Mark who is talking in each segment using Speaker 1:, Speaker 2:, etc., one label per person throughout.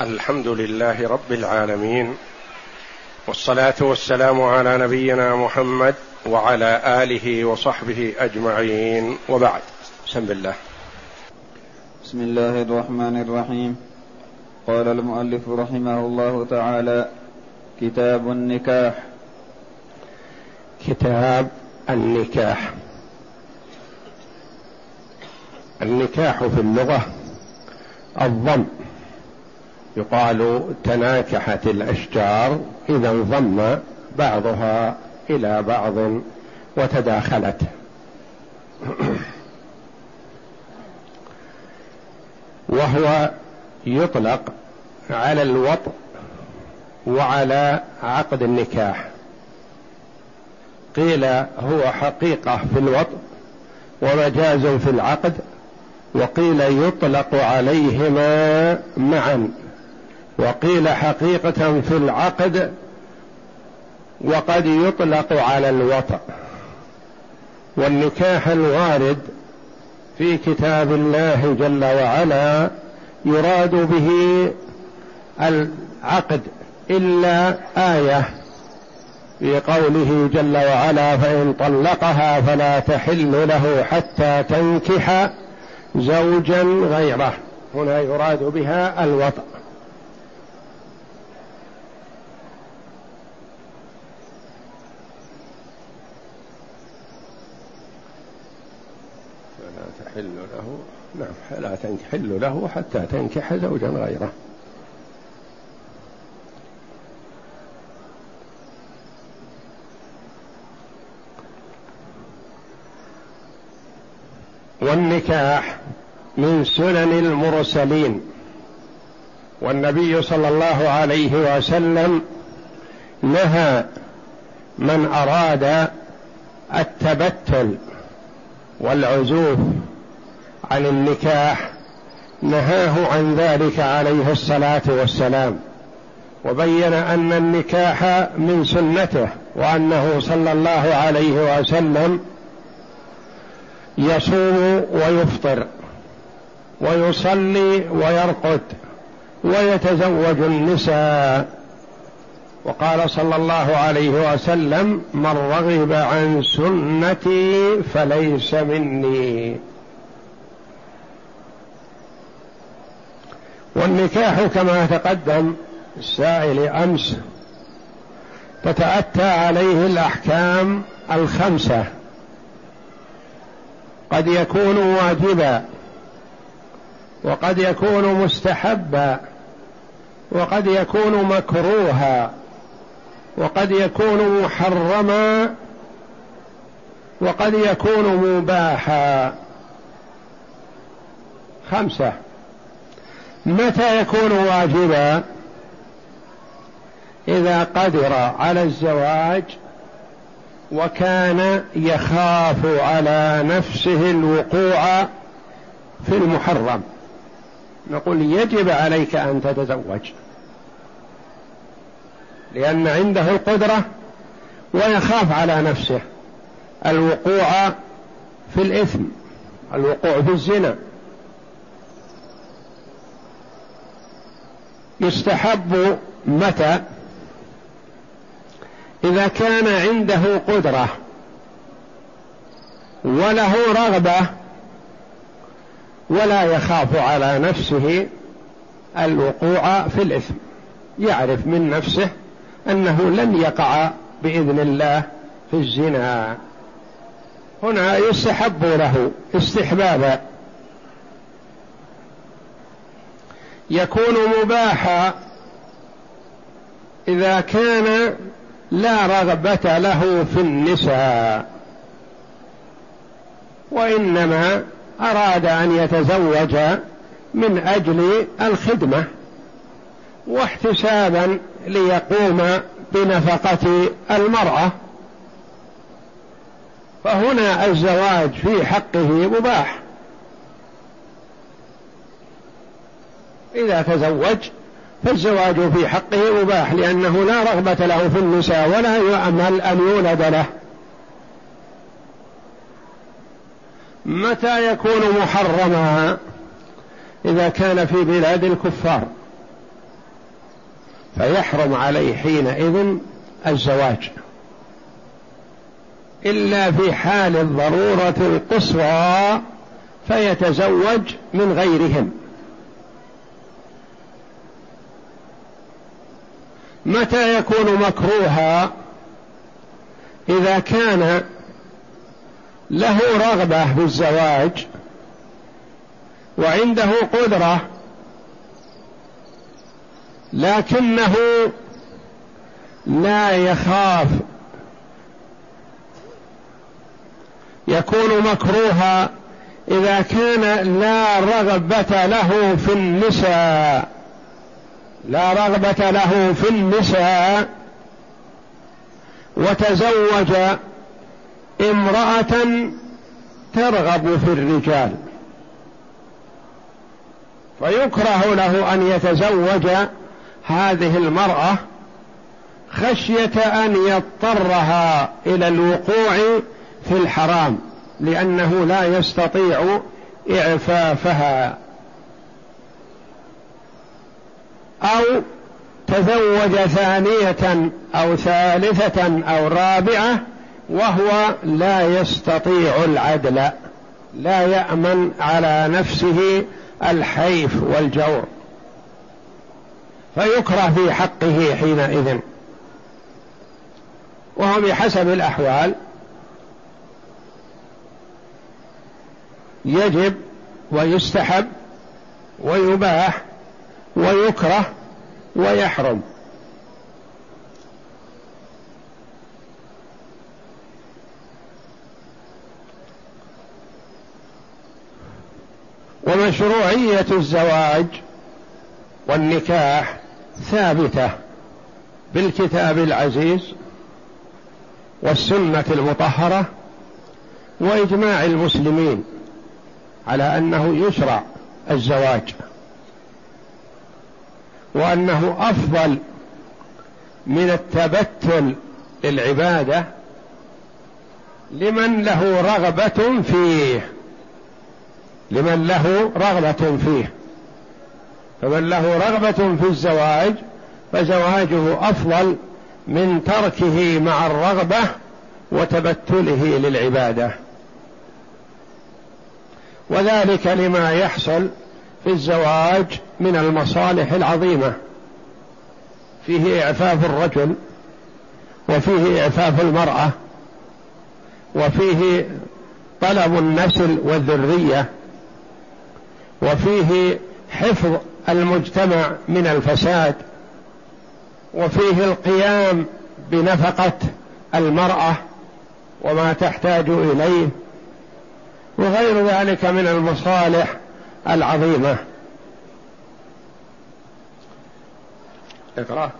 Speaker 1: الحمد لله رب العالمين والصلاة والسلام على نبينا محمد وعلى آله وصحبه أجمعين. وبعد بسم الله.
Speaker 2: بسم الله الرحمن الرحيم. قال المؤلف رحمه الله تعالى كتاب النكاح.
Speaker 1: كتاب النكاح. النكاح في اللغة الضم. يقال تناكحت الأشجار إذا انضم بعضها إلى بعض وتداخلت. وهو يطلق على الوطء وعلى عقد النكاح. قيل هو حقيقة في الوطء ومجاز في العقد وقيل يطلق عليهما معا. وقيل حقيقة في العقد وقد يطلق على الوطأ. والنكاح الوارد في كتاب الله جل وعلا يراد به العقد إلا آية في قوله جل وعلا فإن طلقها فلا تحل له حتى تنكح زوجا غيره. هنا يراد بها الوطأ تحل له نعم لا تحل له حتى تنكح زوجا غيره. والنكاح من سنن المرسلين. والنبي صلى الله عليه وسلم نهى من أراد التبتل والعزوف عن النكاح نهاه عن ذلك عليه الصلاة والسلام وبين أن النكاح من سنته وأنه صلى الله عليه وسلم يصوم ويفطر ويصلي ويرقد ويتزوج النساء. وقال صلى الله عليه وسلم من رغب عن سنتي فليس مني. والنكاح كما تقدم السائل امس تتأتى عليه الأحكام الخمسة. قد يكون واجبا وقد يكون مستحبا وقد يكون مكروها وقد يكون محرما وقد يكون مباحا. خمسة. متى يكون واجبا؟ إذا قدر على الزواج وكان يخاف على نفسه الوقوع في المحرم. نقول يجب عليك أن تتزوج. لأن عنده القدرة ويخاف على نفسه الوقوع في الإثم الوقوع في الزنا. يستحب متى؟ إذا كان عنده قدرة وله رغبة ولا يخاف على نفسه الوقوع في الإثم. يعرف من نفسه أنه لن يقع بإذن الله في الزنا. هنا يستحب له استحبابا يكون مباحا إذا كان لا رغبة له في النساء. وإنما أراد أن يتزوج من أجل الخدمة واحتسابا ليقوم بنفقة المرأة. فهنا الزواج في حقه مباح. إذا تزوج فالزواج في حقه مباح لأنه لا رغبة له في النساء ولا يأمل أن يولد له. متى يكون محرما؟ إذا كان في بلاد الكفار. فيحرم عليه حينئذ الزواج. إلا في حال الضرورة القصوى فيتزوج من غيرهم. متى يكون مكروها؟ إذا كان له رغبة بالزواج وعنده قدرة لكنه لا يخاف يكون مكروها إذا كان لا رغبة له في النساء. لا رغبة له في النساء. وتزوج امرأة ترغب في الرجال. فيكره له أن يتزوج هذه المرأة خشية أن يضطرها إلى الوقوع في الحرام لأنه لا يستطيع إعفافها. أو تزوج ثانية أو ثالثة أو رابعة وهو لا يستطيع العدل لا يأمن على نفسه الحيف والجور فيكره في حقه حينئذ. وهو بحسب الأحوال يجب ويستحب ويباح ويكره ويحرم. ومشروعية الزواج والنكاح ثابتة بالكتاب العزيز والسنة المطهرة وإجماع المسلمين على أنه يشرع الزواج. وأنه أفضل من التبتل للعبادة لمن له رغبة فيه لمن له رغبة فيه. فمن له رغبة في الزواج فزواجه أفضل من تركه مع الرغبة وتبتله للعبادة. وذلك لما يحصل في الزواج من المصالح العظيمة. فيه إعفاف الرجل وفيه إعفاف المرأة وفيه طلب النسل والذرية وفيه حفظ المجتمع من الفساد وفيه القيام بنفقة المرأة وما تحتاج إليه وغير ذلك من المصالح العظيمة. اقرأ.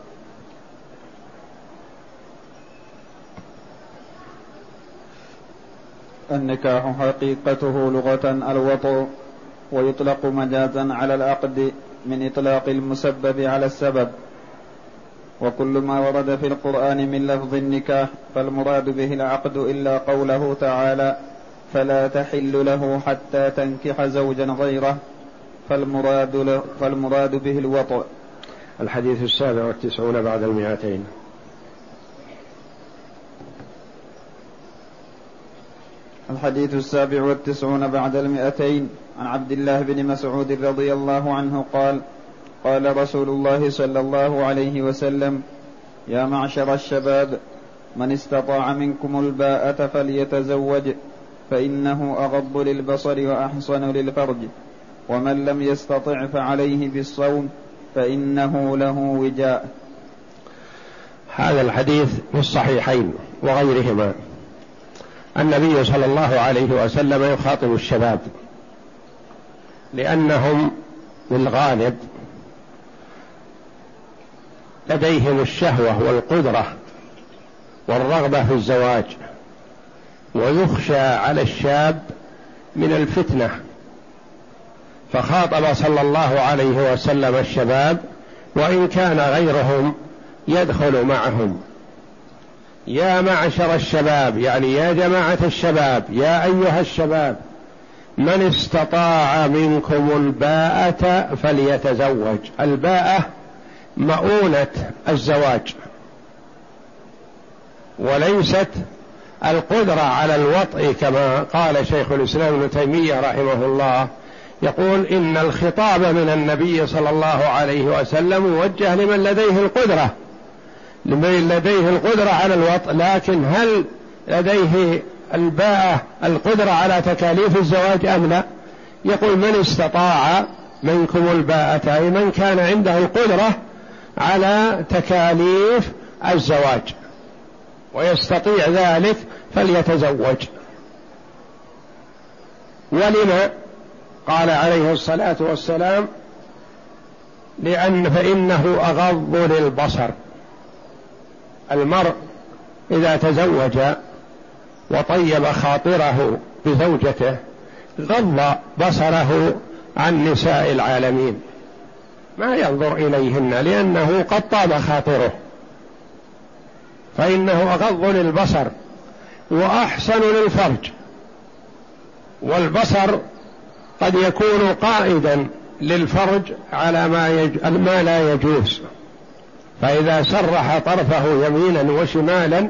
Speaker 2: النكاح حقيقته لغة الوطء ويطلق مجازا على العقد من إطلاق المسبب على السبب. وكل ما ورد في القرآن من لفظ النكاح فالمراد به العقد إلا قوله تعالى فلا تحل له حتى تنكح زوجا غيره فالمراد, له فالمراد به الوطء.
Speaker 1: الحديث السابع والتسعون بعد المئتين.
Speaker 2: الحديث السابع والتسعون بعد المئتين. عن عبد الله بن مسعود رضي الله عنه قال قال رسول الله صلى الله عليه وسلم يا معشر الشباب من استطاع منكم الباءة فليتزوج فإنه أغض للبصر وأحصن للفرج. ومن لم يستطع فعليه بالصوم فإنه له وجاء.
Speaker 1: هذا الحديث في الصحيحين وغيرهما. النبي صلى الله عليه وسلم يخاطب الشباب لأنهم بالغالب لديهم الشهوة والقدرة والرغبة في الزواج. ويخشى على الشاب من الفتنة. فخاطب صلى الله عليه وسلم الشباب وإن كان غيرهم يدخل معهم. يا معشر الشباب يعني يا جماعة الشباب يا أيها الشباب من استطاع منكم الباءة فليتزوج. الباءة مؤونة الزواج وليست القدرة على الوطء كما قال شيخ الإسلام ابن تيمية رحمه الله يقول إن الخطاب من النبي صلى الله عليه وسلم موجه لمن لديه القدرة لمن لديه القدرة على الوطء لكن هل لديه الباءة القدرة على تكاليف الزواج أم لا؟ يقول من استطاع منكم الباءة أي من كان عنده القدرة على تكاليف الزواج. ويستطيع ذلك فليتزوج. ولما قال عليه الصلاة والسلام لأن فإنه أغض للبصر. المرء إذا تزوج وطيب خاطره بزوجته غض بصره عن نساء العالمين. ما ينظر إليهن لأنه قد طاب خاطره. فإنه أغض للبصر وأحسن للفرج. والبصر قد يكون قائدا للفرج على ما, يج... ما لا يجوز. فإذا سرح طرفه يمينا وشمالا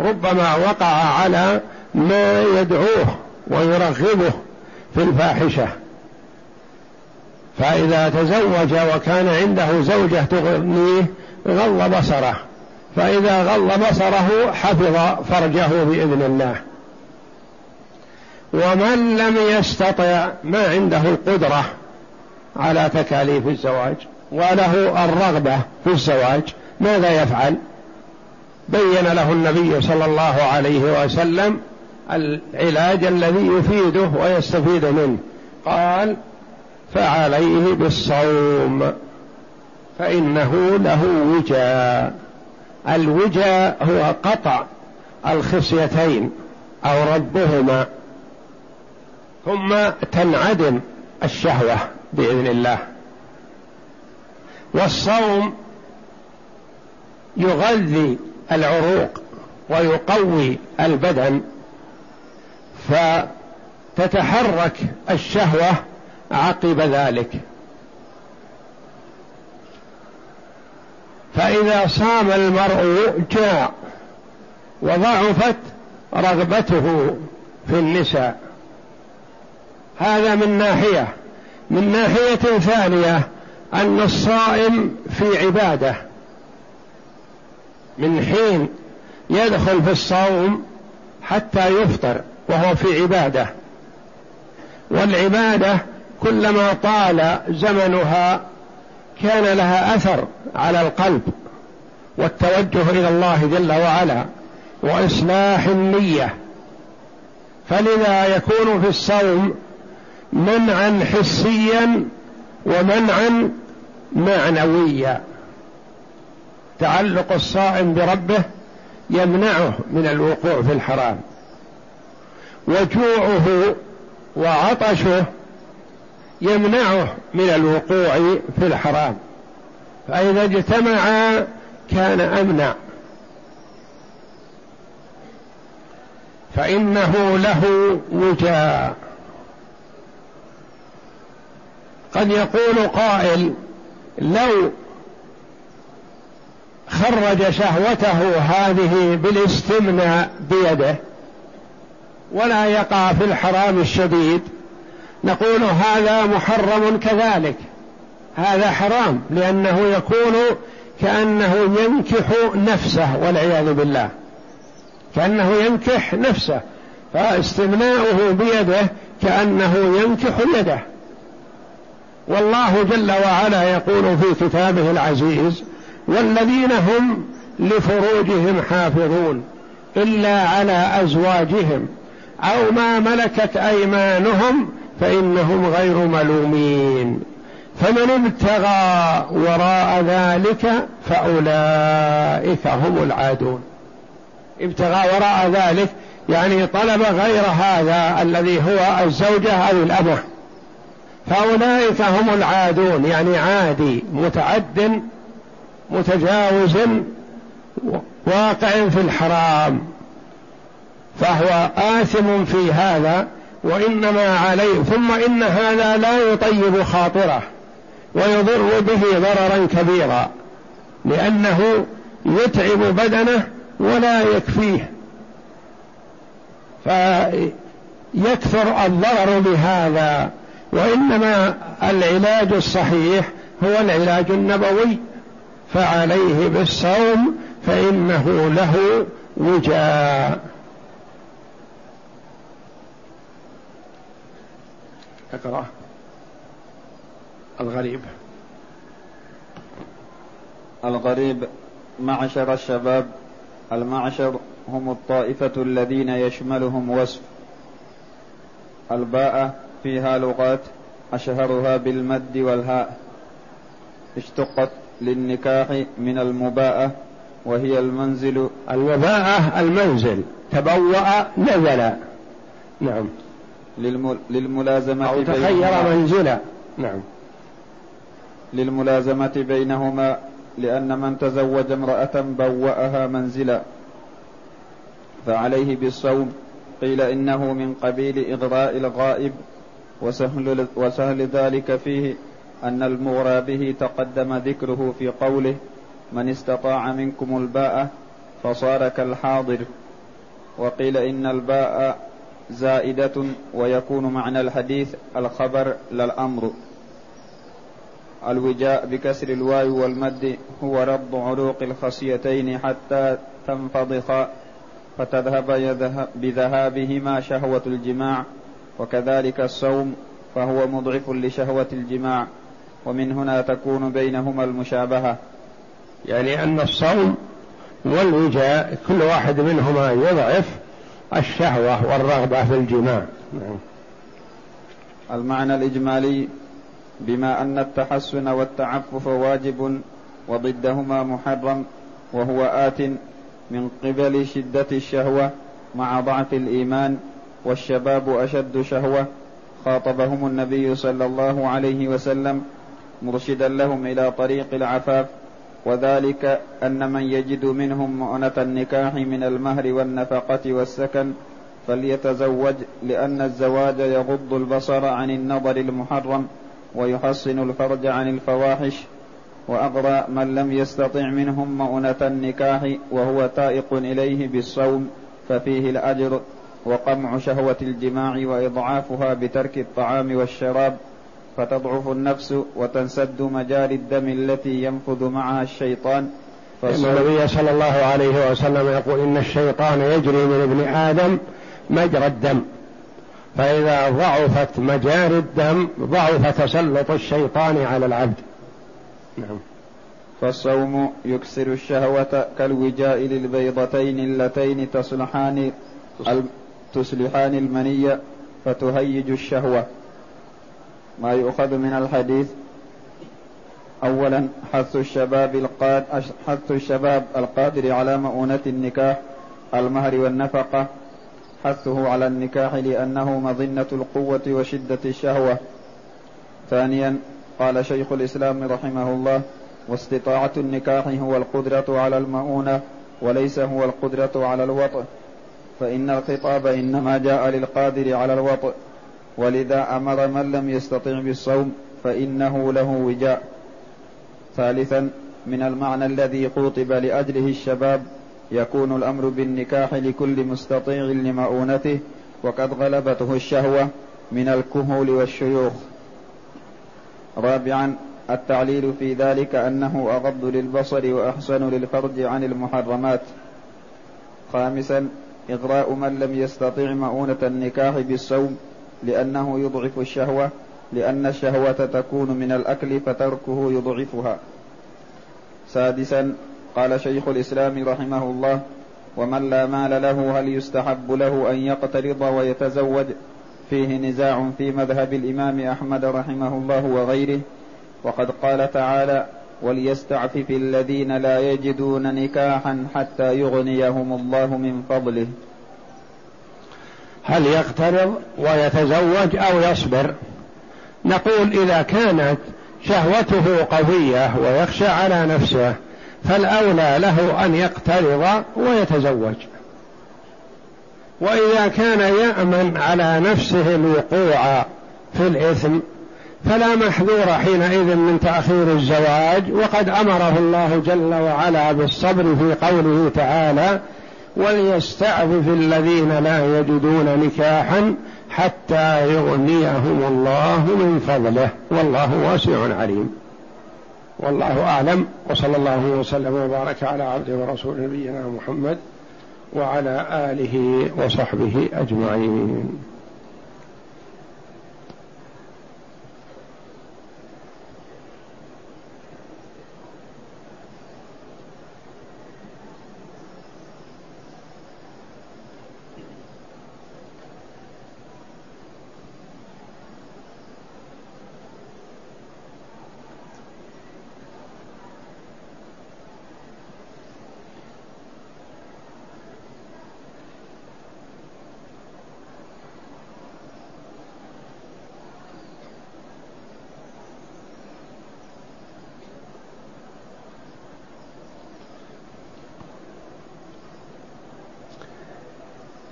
Speaker 1: ربما وقع على ما يدعوه ويرغبه في الفاحشة. فإذا تزوج وكان عنده زوجة تغنيه غض بصره. فإذا غض بصره حفظ فرجه بإذن الله. ومن لم يستطع ما عنده القدرة على تكاليف الزواج وله الرغبة في الزواج ماذا يفعل؟ بين له النبي صلى الله عليه وسلم العلاج الذي يفيده ويستفيد منه. قال فعليه بالصوم فإنه له وجاء. الوجاء هو قطع الخصيتين أو ردهما ثم تنعدم الشهوة بإذن الله. والصوم يغذي العروق ويقوي البدن فتتحرك الشهوة عقب ذلك. فإذا صام المرء جاع وضعفت رغبته في النساء. هذا من ناحية. من ناحية ثانية أن الصائم في عبادة. من حين يدخل في الصوم حتى يفطر وهو في عبادة. والعبادة كلما طال زمنها كان لها أثر على القلب والتوجه إلى الله جل وعلا وإصلاح النية. فلذا يكون في الصوم منعا حسيا ومنعا معنويا. تعلق الصائم بربه يمنعه من الوقوع في الحرام. وجوعه وعطشه يمنعه من الوقوع في الحرام. فإذا اجتمعا كان أمنع. فإنه له وجاء. قد يقول قائل لو خرج شهوته هذه بالاستمناء بيده ولا يقع في الحرام الشديد نقول هذا محرم كذلك. هذا حرام لأنه يكون كأنه ينكح نفسه والعياذ بالله. كأنه ينكح نفسه فاستمناؤه بيده كأنه ينكح يده. والله جل وعلا يقول في كتابه العزيز والذين هم لفروجهم حافظون إلا على أزواجهم أو ما ملكت أيمانهم فإنهم غير ملومين. فمن ابتغى وراء ذلك فأولئك هم العادون. ابتغى وراء ذلك يعني طلب غير هذا الذي هو الزوجة أو الأمة فأولئك هم العادون يعني عادي متعد متجاوز واقع في الحرام. فهو آثم في هذا وإنما عليه ثم إن هذا لا يطيب خاطره ويضر به ضررا كبيرا لأنه يتعب بدنه ولا يكفيه. فيكثر الضرر بهذا وإنما العلاج الصحيح هو العلاج النبوي فعليه بالصوم فإنه له وجاء. اقرأ الغريب.
Speaker 2: الغريب معشر الشباب المعشر هم الطائفة الذين يشملهم وصف. الباء فيها لغات أشهرها بالمد والهاء. اشتقت للنكاح من المباءة وهي المنزل.
Speaker 1: المباءة المنزل. تبوأ نزل. نعم.
Speaker 2: للملازمة
Speaker 1: أو تخير منزلا نعم.
Speaker 2: للملازمة بينهما لأن من تزوج امرأة بوأها منزلا فعليه بالصوم. قيل إنه من قبيل إغراء الغائب وسهل, وسهل ذلك فيه أن المغرى به تقدم ذكره في قوله من استطاع منكم الباء فصار كالحاضر وقيل إن الباء زائدة ويكون معنى الحديث الخبر لا الأمر. الوجاء بكسر الواو والمد هو رد عروق الخصيتين حتى تنفضخا فتذهب بذهابهما شهوة الجماع وكذلك الصوم فهو مضعف لشهوة الجماع ومن هنا تكون بينهما المشابهة.
Speaker 1: يعني أن الصوم والوجاء كل واحد منهما يضعف الشهوة والرغبة في الجماع نعم.
Speaker 2: المعنى الإجمالي بما أن التحسن والتعفف واجب وضدهما محرم وهو آت من قبل شدة الشهوة مع ضعف الإيمان والشباب أشد شهوة خاطبهم النبي صلى الله عليه وسلم مرشدا لهم إلى طريق العفاف وذلك أن من يجد منهم مؤنة النكاح من المهر والنفقة والسكن فليتزوج لأن الزواج يغض البصر عن النظر المحرم ويحصن الفرج عن الفواحش. وأغرى من لم يستطع منهم مؤنة النكاح وهو تائق إليه بالصوم ففيه الأجر وقمع شهوة الجماع وإضعافها بترك الطعام والشراب. فتضعف النفس وتنسد مجاري الدم التي ينفذ معها الشيطان.
Speaker 1: إن النبي صلى الله عليه وسلم يقول إن الشيطان يجري من ابن آدم مجرى الدم. فإذا ضعفت مجاري الدم ضعف تسلط الشيطان على العبد.
Speaker 2: نعم. فالصوم يكسر الشهوة كالوجاء للبيضتين اللتين تصلحان تصلحان المنية فتهيج الشهوة. ما يؤخذ من الحديث. أولا حث الشباب القاد حث الشباب القادر على مؤونة النكاح المهر والنفقة. حثه على النكاح لأنه مظنة القوة وشدة الشهوة. ثانيا قال شيخ الإسلام رحمه الله واستطاعة النكاح هو القدرة على المؤونة وليس هو القدرة على الوطء. فإن الخطاب إنما جاء للقادر على الوطء. ولذا أمر من لم يستطع بالصوم فإنه له وجاء. ثالثا من المعنى الذي خوطب لأجله الشباب يكون الأمر بالنكاح لكل مستطيع لمؤونته وقد غلبته الشهوة من الكهول والشيوخ. رابعا التعليل في ذلك أنه أغض للبصر وأحسن للفرج عن المحرمات. خامسا إغراء من لم يستطع مؤونة النكاح بالصوم لأنه يضعف الشهوة لأن الشهوة تكون من الأكل فتركه يضعفها. سادسا قال شيخ الإسلام رحمه الله ومن لا مال له هل يستحب له أن يقترض ويتزوج؟ فيه نزاع في مذهب الإمام أحمد رحمه الله وغيره. وقد قال تعالى وليستعفف الذين لا يجدون نكاحا حتى يغنيهم الله من فضله.
Speaker 1: هل يقترض ويتزوج أو يصبر؟ نقول إذا كانت شهوته قوية ويخشى على نفسه فالأولى له أن يقترض ويتزوج. وإذا كان يأمن على نفسه الوقوع في الإثم فلا محذور حينئذ من تأخير الزواج وقد أمره الله جل وعلا بالصبر في قوله تعالى وليستعفف الذين لا يجدون نكاحا حتى يغنيهم الله من فضله. والله واسع عليم. والله أعلم. وصلى الله وسلم وبارك على عبده ورسول نبينا محمد وعلى آله وصحبه أجمعين.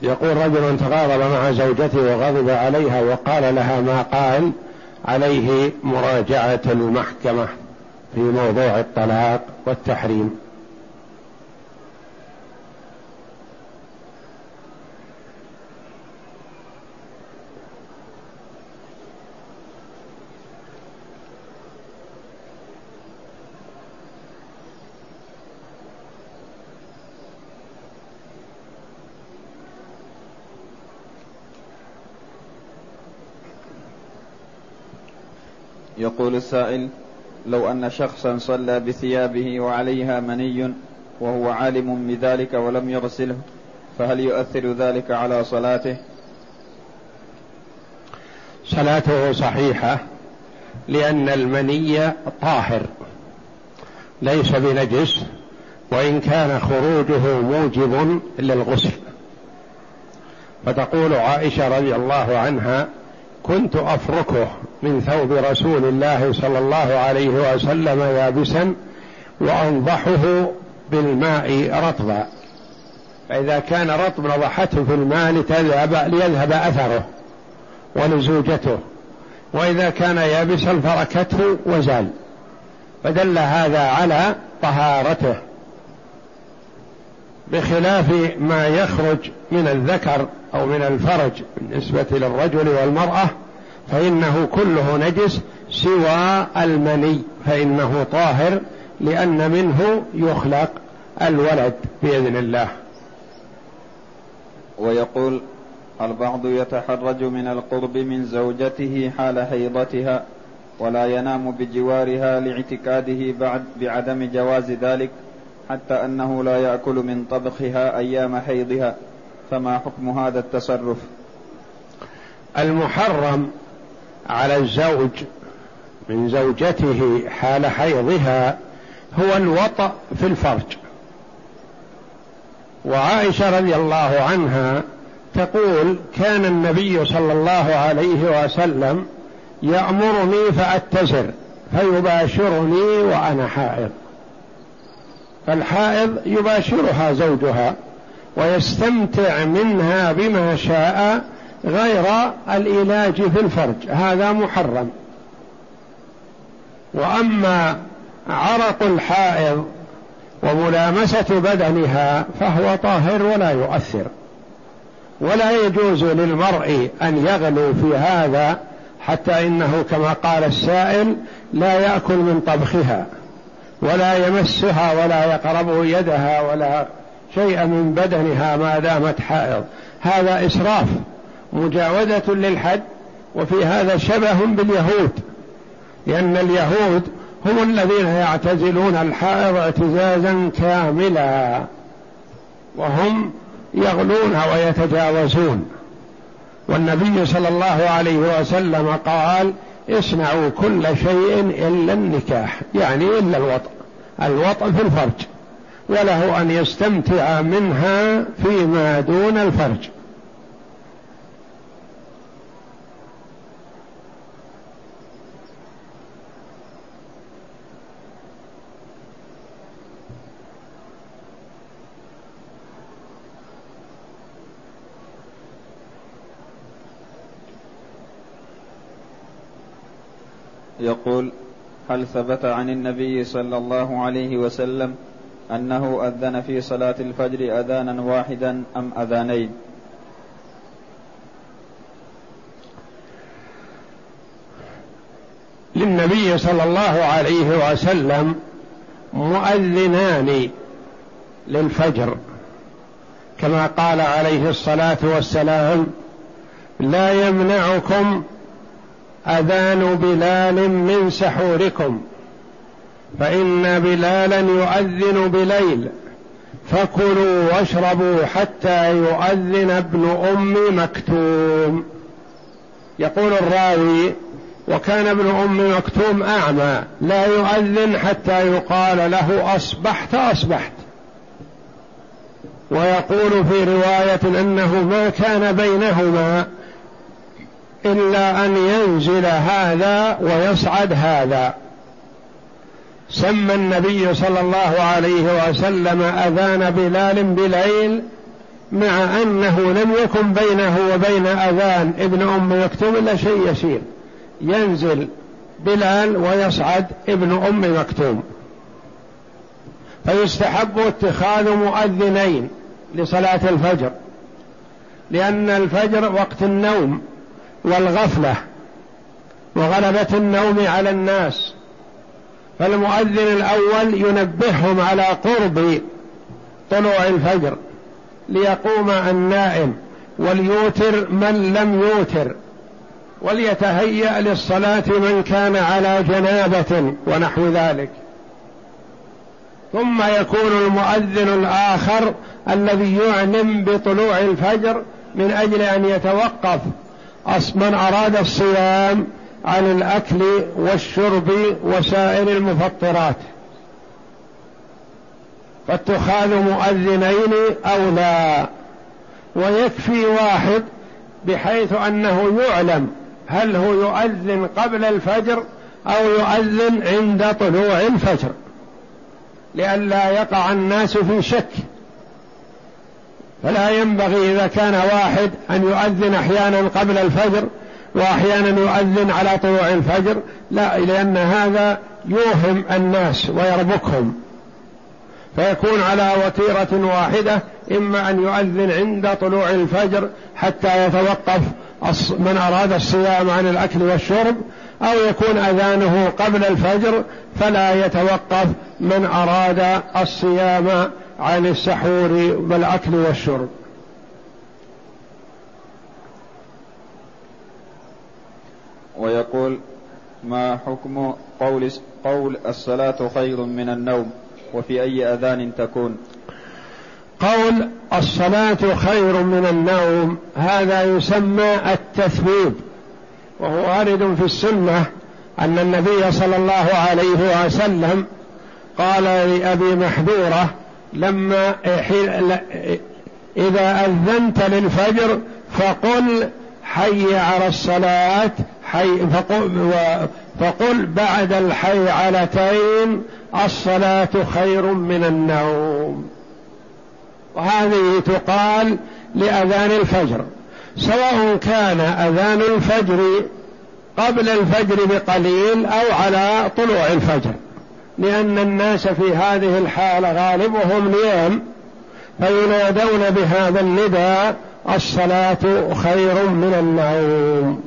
Speaker 1: يقول رجل تغاضب مع زوجته وغضب عليها وقال لها ما قال عليه مراجعة المحكمة في موضوع الطلاق والتحريم.
Speaker 2: يقول السائل لو أن شخصا صلى بثيابه وعليها مني وهو عالم بذلك ولم يغسله فهل يؤثر ذلك على صلاته؟
Speaker 1: صلاته صحيحة لأن المني طاهر ليس بنجس وإن كان خروجه موجب للغسل. فتقول عائشة رضي الله عنها كنت أفركه من ثوب رسول الله صلى الله عليه وسلم يابسا وأنضحه بالماء رطبا. فإذا كان رطب نضحته في الماء لتذهب ليذهب أثره ولزوجته. وإذا كان يابسا فركته وزال. فدل هذا على طهارته. بخلاف ما يخرج من الذكر أو من الفرج بالنسبة للرجل والمرأة فإنه كله نجس سوى المني فإنه طاهر لأن منه يخلق الولد بإذن الله.
Speaker 2: ويقول البعض يتحرج من القرب من زوجته حال حيضتها ولا ينام بجوارها لاعتقاده بعد بعدم جواز ذلك حتى أنه لا يأكل من طبخها أيام حيضها. فما حكم هذا التصرف؟
Speaker 1: المحرم على الزوج من زوجته حال حيضها هو الوطأ في الفرج. وعائشة رضي الله عنها تقول كان النبي صلى الله عليه وسلم يأمرني فأتزر فيباشرني وأنا حائض. فالحائض يباشرها زوجها ويستمتع منها بما شاء غير العلاج في الفرج. هذا محرم. وأما عرق الحائض وملامسة بدنها فهو طاهر ولا يؤثر. ولا يجوز للمرء أن يغلو في هذا حتى إنه كما قال السائل لا يأكل من طبخها. ولا يمسها ولا يقرب يدها ولا شيء من بدنها ما دامت حائض. هذا إسراف مجاوزة للحد وفي هذا شبه باليهود لأن اليهود هم الذين يعتزلون الحائض اعتزازا كاملا وهم يغلون ويتجاوزون. والنبي صلى الله عليه وسلم قال اصنعوا كل شيء إلا النكاح يعني إلا الوطء الوطء في الفرج. وله أن يستمتع منها فيما دون الفرج.
Speaker 2: يقول هل ثبت عن النبي صلى الله عليه وسلم أنه أذن في صلاة الفجر أذانا واحدا أم أذانين؟
Speaker 1: للنبي صلى الله عليه وسلم مؤذنان للفجر كما قال عليه الصلاة والسلام لا يمنعكم أذان بلال من سحوركم فإن بلالا يؤذن بليل فكلوا واشربوا حتى يؤذن ابن أم مكتوم. يقول الراوي وكان ابن أم مكتوم أعمى لا يؤذن حتى يقال له أصبحت أصبحت. ويقول في رواية إنه ما كان بينهما إلا أن ينزل هذا ويصعد هذا. سمى النبي صلى الله عليه وسلم أذان بلال بليل مع أنه لم يكن بينه وبين أذان ابن أم مكتوم إلا شيء يسير. ينزل بلال ويصعد ابن أم مكتوم. فيستحب اتخاذ مؤذنين لصلاة الفجر لأن الفجر وقت النوم. والغفلة وغلبة النوم على الناس فالمؤذن الأول ينبههم على قرب طلوع الفجر ليقوم النائم وليوتر من لم يوتر وليتهيأ للصلاة من كان على جنابة ونحو ذلك. ثم يكون المؤذن الآخر الذي يعلم بطلوع الفجر من أجل أن يتوقف من أراد الصيام عن الأكل والشرب وسائر المفطرات. فاتخاذ مؤذنين أولى ويكفي واحد بحيث أنه يعلم هل هو يؤذن قبل الفجر أو يؤذن عند طلوع الفجر. لئلا يقع الناس في شك. فلا ينبغي إذا كان واحد أن يؤذن أحيانا قبل الفجر وأحيانا يؤذن على طلوع الفجر لا لأن هذا يوهم الناس ويربكهم. فيكون على وتيرة واحدة إما أن يؤذن عند طلوع الفجر حتى يتوقف من أراد الصيام عن الأكل والشرب أو يكون أذانه قبل الفجر فلا يتوقف من أراد الصيام عن السحور بالأكل والشرب.
Speaker 2: ويقول ما حكم قول قول الصلاة خير من النوم وفي أي أذان تكون؟
Speaker 1: قول الصلاة خير من النوم هذا يسمى التثبيب وهو وارد في السنة أن النبي صلى الله عليه وسلم قال لأبي محذورة لما إذا أذنت للفجر فقل حي على الصلاة حي فقل, فقل بعد الحيعلتين الصلاة خير من النوم. وهذه تقال لأذان الفجر. سواء كان أذان الفجر قبل الفجر بقليل أو على طلوع الفجر. لأن الناس في هذه الحالة غالبهم نيام فينادون بهذا النداء الصلاة خير من النوم.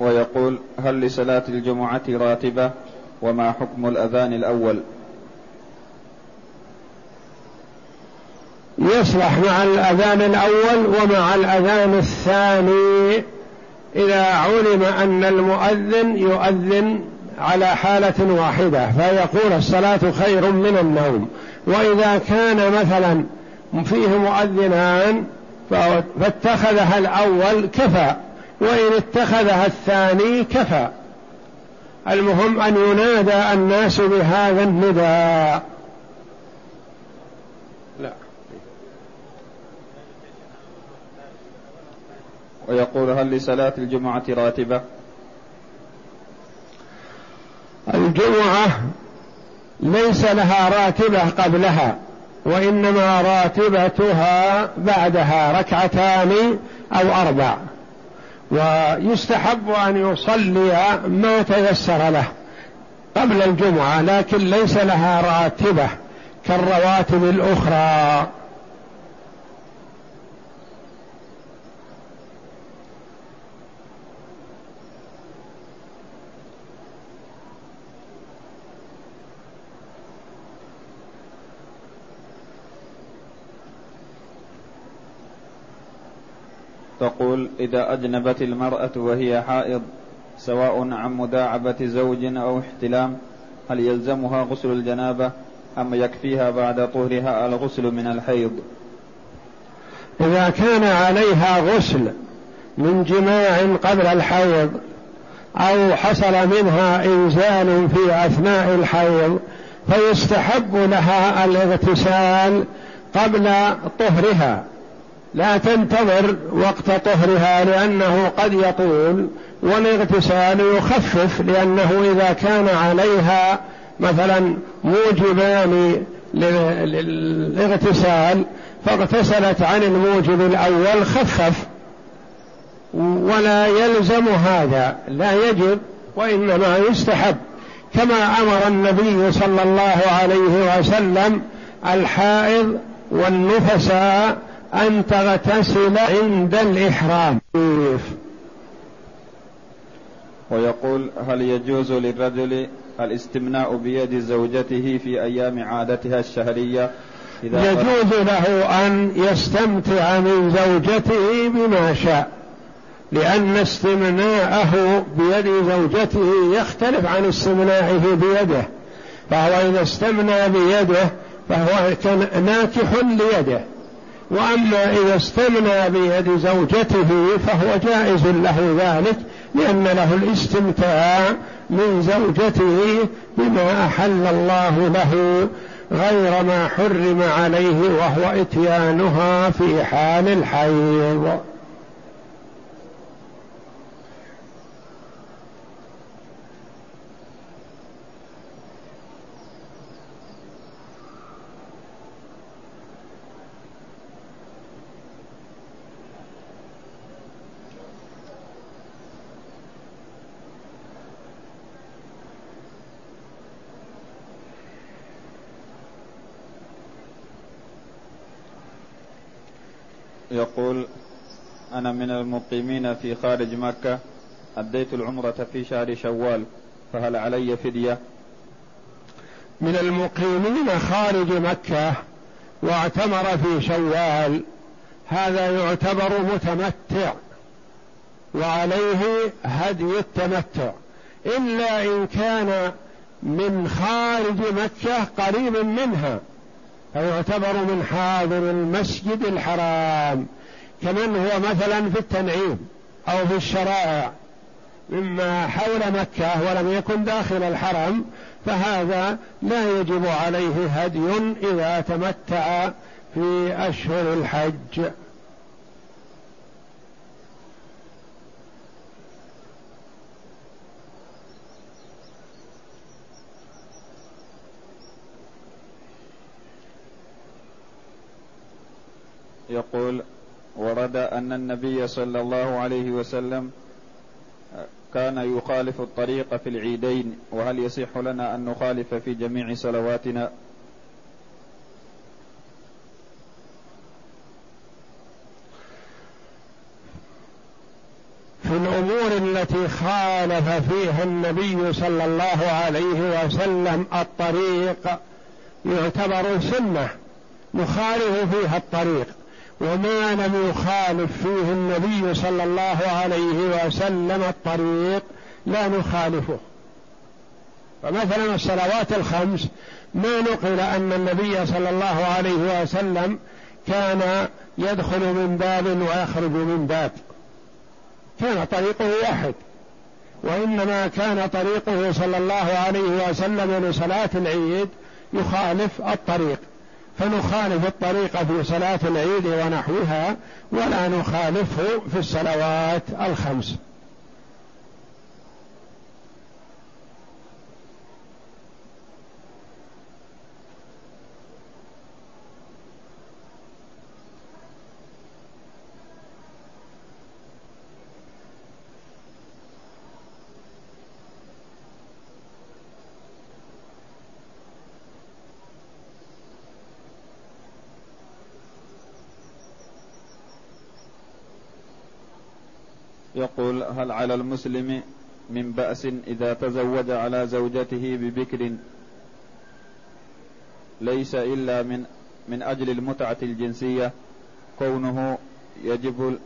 Speaker 2: ويقول هل لصلاة الجمعة راتبة؟ وما حكم الأذان الأول؟
Speaker 1: يصلح مع الأذان الأول ومع الأذان الثاني إذا علم أن المؤذن يؤذن على حالة واحدة فيقول الصلاة خير من النوم. وإذا كان مثلا فيه مؤذنان فاتخذها الأول كفى وإن اتخذها الثاني كفى. المهم أن ينادى الناس بهذا النداء.
Speaker 2: ويقول هل لصلاة الجمعة راتبة؟
Speaker 1: الجمعة ليس لها راتبة قبلها وإنما راتبتها بعدها ركعتان أو أربع. ويستحب أن يصلي ما تيسر له قبل الجمعة لكن ليس لها راتبة كالرواتب الأخرى.
Speaker 2: تقول إذا أجنبت المرأة وهي حائض سواء عن مداعبة زوج أو احتلام هل يلزمها غسل الجنابة أم يكفيها بعد طهرها الغسل من الحيض؟
Speaker 1: إذا كان عليها غسل من جماع قبل الحيض أو حصل منها إنزال في أثناء الحيض فيستحب لها الاغتسال قبل طهرها. لا تنتظر وقت طهرها لأنه قد يطول والاغتسال يخفف لأنه إذا كان عليها مثلا موجبان للاغتسال فاغتسلت عن الموجب الأول خفف ولا يلزم هذا لا يجب وإنما يستحب. كما أمر النبي صلى الله عليه وسلم الحائض والنفساء أن تغتسل عند الإحرام.
Speaker 2: ويقول هل يجوز للرجل الاستمناء بيد زوجته في أيام عادتها الشهرية؟
Speaker 1: إذا يجوز له أن يستمتع من زوجته بما شاء لأن استمناءه بيد زوجته يختلف عن استمنائه بيده. فهو إذا استمنى بيده فهو ناكح ليده. وأما إذا استمنى بيد زوجته فهو جائز له ذلك لأن له الاستمتاع من زوجته بما أحل الله له غير ما حرم عليه وهو إتيانها في حال الحيض
Speaker 2: يقول أنا من المقيمين في خارج مكة أديت العمرة في شهر شوال فهل علي فدية؟
Speaker 1: من المقيمين خارج مكة واعتمر في شوال هذا يعتبر متمتع وعليه هدي التمتع إلا إن كان من خارج مكة قريب منها فيعتبر من حاضر المسجد الحرام. كمن هو مثلا في التنعيم أو في الشرائع. مما حول مكة ولم يكن داخل الحرم فهذا لا يجب عليه هدي إذا تمتع في أشهر الحج.
Speaker 2: يقول ورد أن النبي صلى الله عليه وسلم كان يخالف الطريق في العيدين وهل يصح لنا أن نخالف في جميع صلواتنا؟
Speaker 1: في الأمور التي خالف فيها النبي صلى الله عليه وسلم الطريق يعتبر سنة نخالف فيها الطريق. وما لم يخالف فيه النبي صلى الله عليه وسلم الطريق لا نخالفه. فمثلا الصلوات الخمس ما نقل أن النبي صلى الله عليه وسلم كان يدخل من باب ويخرج من باب. كان طريقه واحد وإنما كان طريقه صلى الله عليه وسلم لصلاة العيد يخالف الطريق. فنخالف الطريق في صلاة العيد ونحوها ولا نخالفه في الصلوات الخمس.
Speaker 2: يقول هل على المسلم من بأس إذا تزوج على زوجته ببكر؟ ليس إلا من من أجل المتعة الجنسية. كونه يجب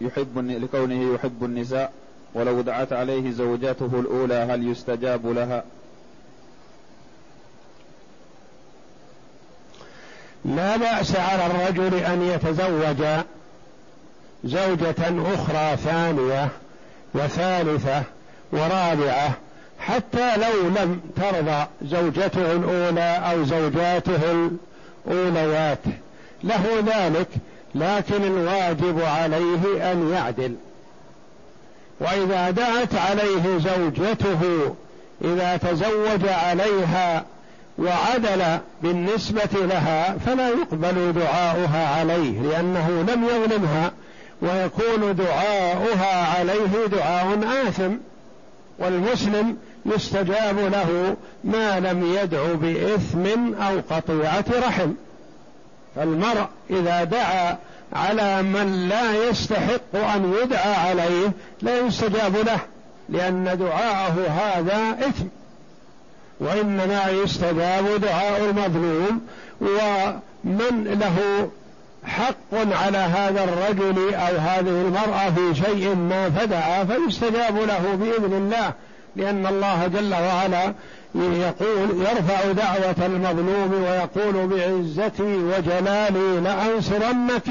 Speaker 2: يحب لكونه يحب النساء ولو دعت عليه زوجته الأولى هل يستجاب لها؟
Speaker 1: لا بأس على الرجل أن يتزوج زوجة أخرى ثانية وثالثة ورابعة حتى لو لم ترضى زوجته الأولى أو زوجاته الأولوات. له ذلك لكن الواجب عليه أن يعدل. وإذا دعت عليه زوجته إذا تزوج عليها وعدل بالنسبة لها فلا يقبل دعاؤها عليه لأنه لم يظلمها. ويكون دعاؤها عليه دعاء آثم والمسلم يستجاب له ما لم يدع بإثم أو قطيعة رحم. فالمرء إذا دعا على من لا يستحق أن يدعى عليه لا يستجاب له لأن دعاءه هذا إثم. وإنما يستجاب دعاء المظلوم ومن له حق على هذا الرجل أو هذه المرأة في شيء ما فدعا فيستجاب له بإذن الله لأن الله جل وعلا يقول يرفع دعوة المظلوم ويقول بعزتي وجلالي لأنصرنك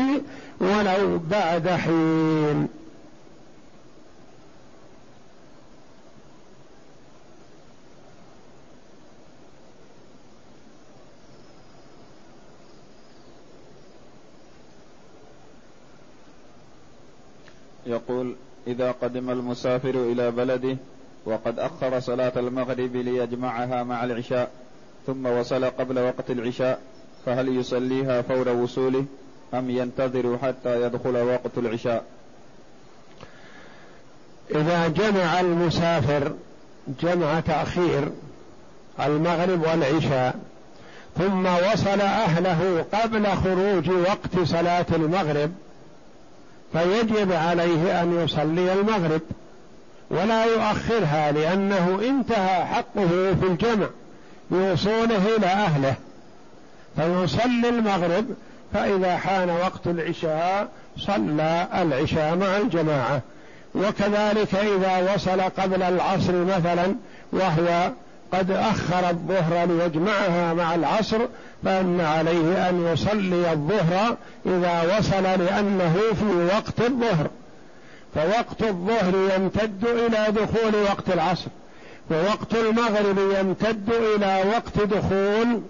Speaker 1: ولو بعد حين.
Speaker 2: يقول إذا قدم المسافر إلى بلده وقد أخر صلاة المغرب ليجمعها مع العشاء ثم وصل قبل وقت العشاء فهل يصليها فور وصوله أم ينتظر حتى يدخل وقت العشاء؟
Speaker 1: إذا جمع المسافر جمع تأخير المغرب والعشاء ثم وصل أهله قبل خروج وقت صلاة المغرب فيجب عليه أن يصلي المغرب ولا يؤخرها لأنه انتهى حقه في الجمع بوصوله إلى أهله. فيصلي المغرب فإذا حان وقت العشاء صلى العشاء مع الجماعة. وكذلك إذا وصل قبل العصر مثلا وهو قد أخر الظهر ليجمعها مع العصر فان عليه أن يصلي الظهر إذا وصل لأنه في وقت الظهر. فوقت الظهر يمتد إلى دخول وقت العصر ووقت المغرب يمتد إلى وقت دخول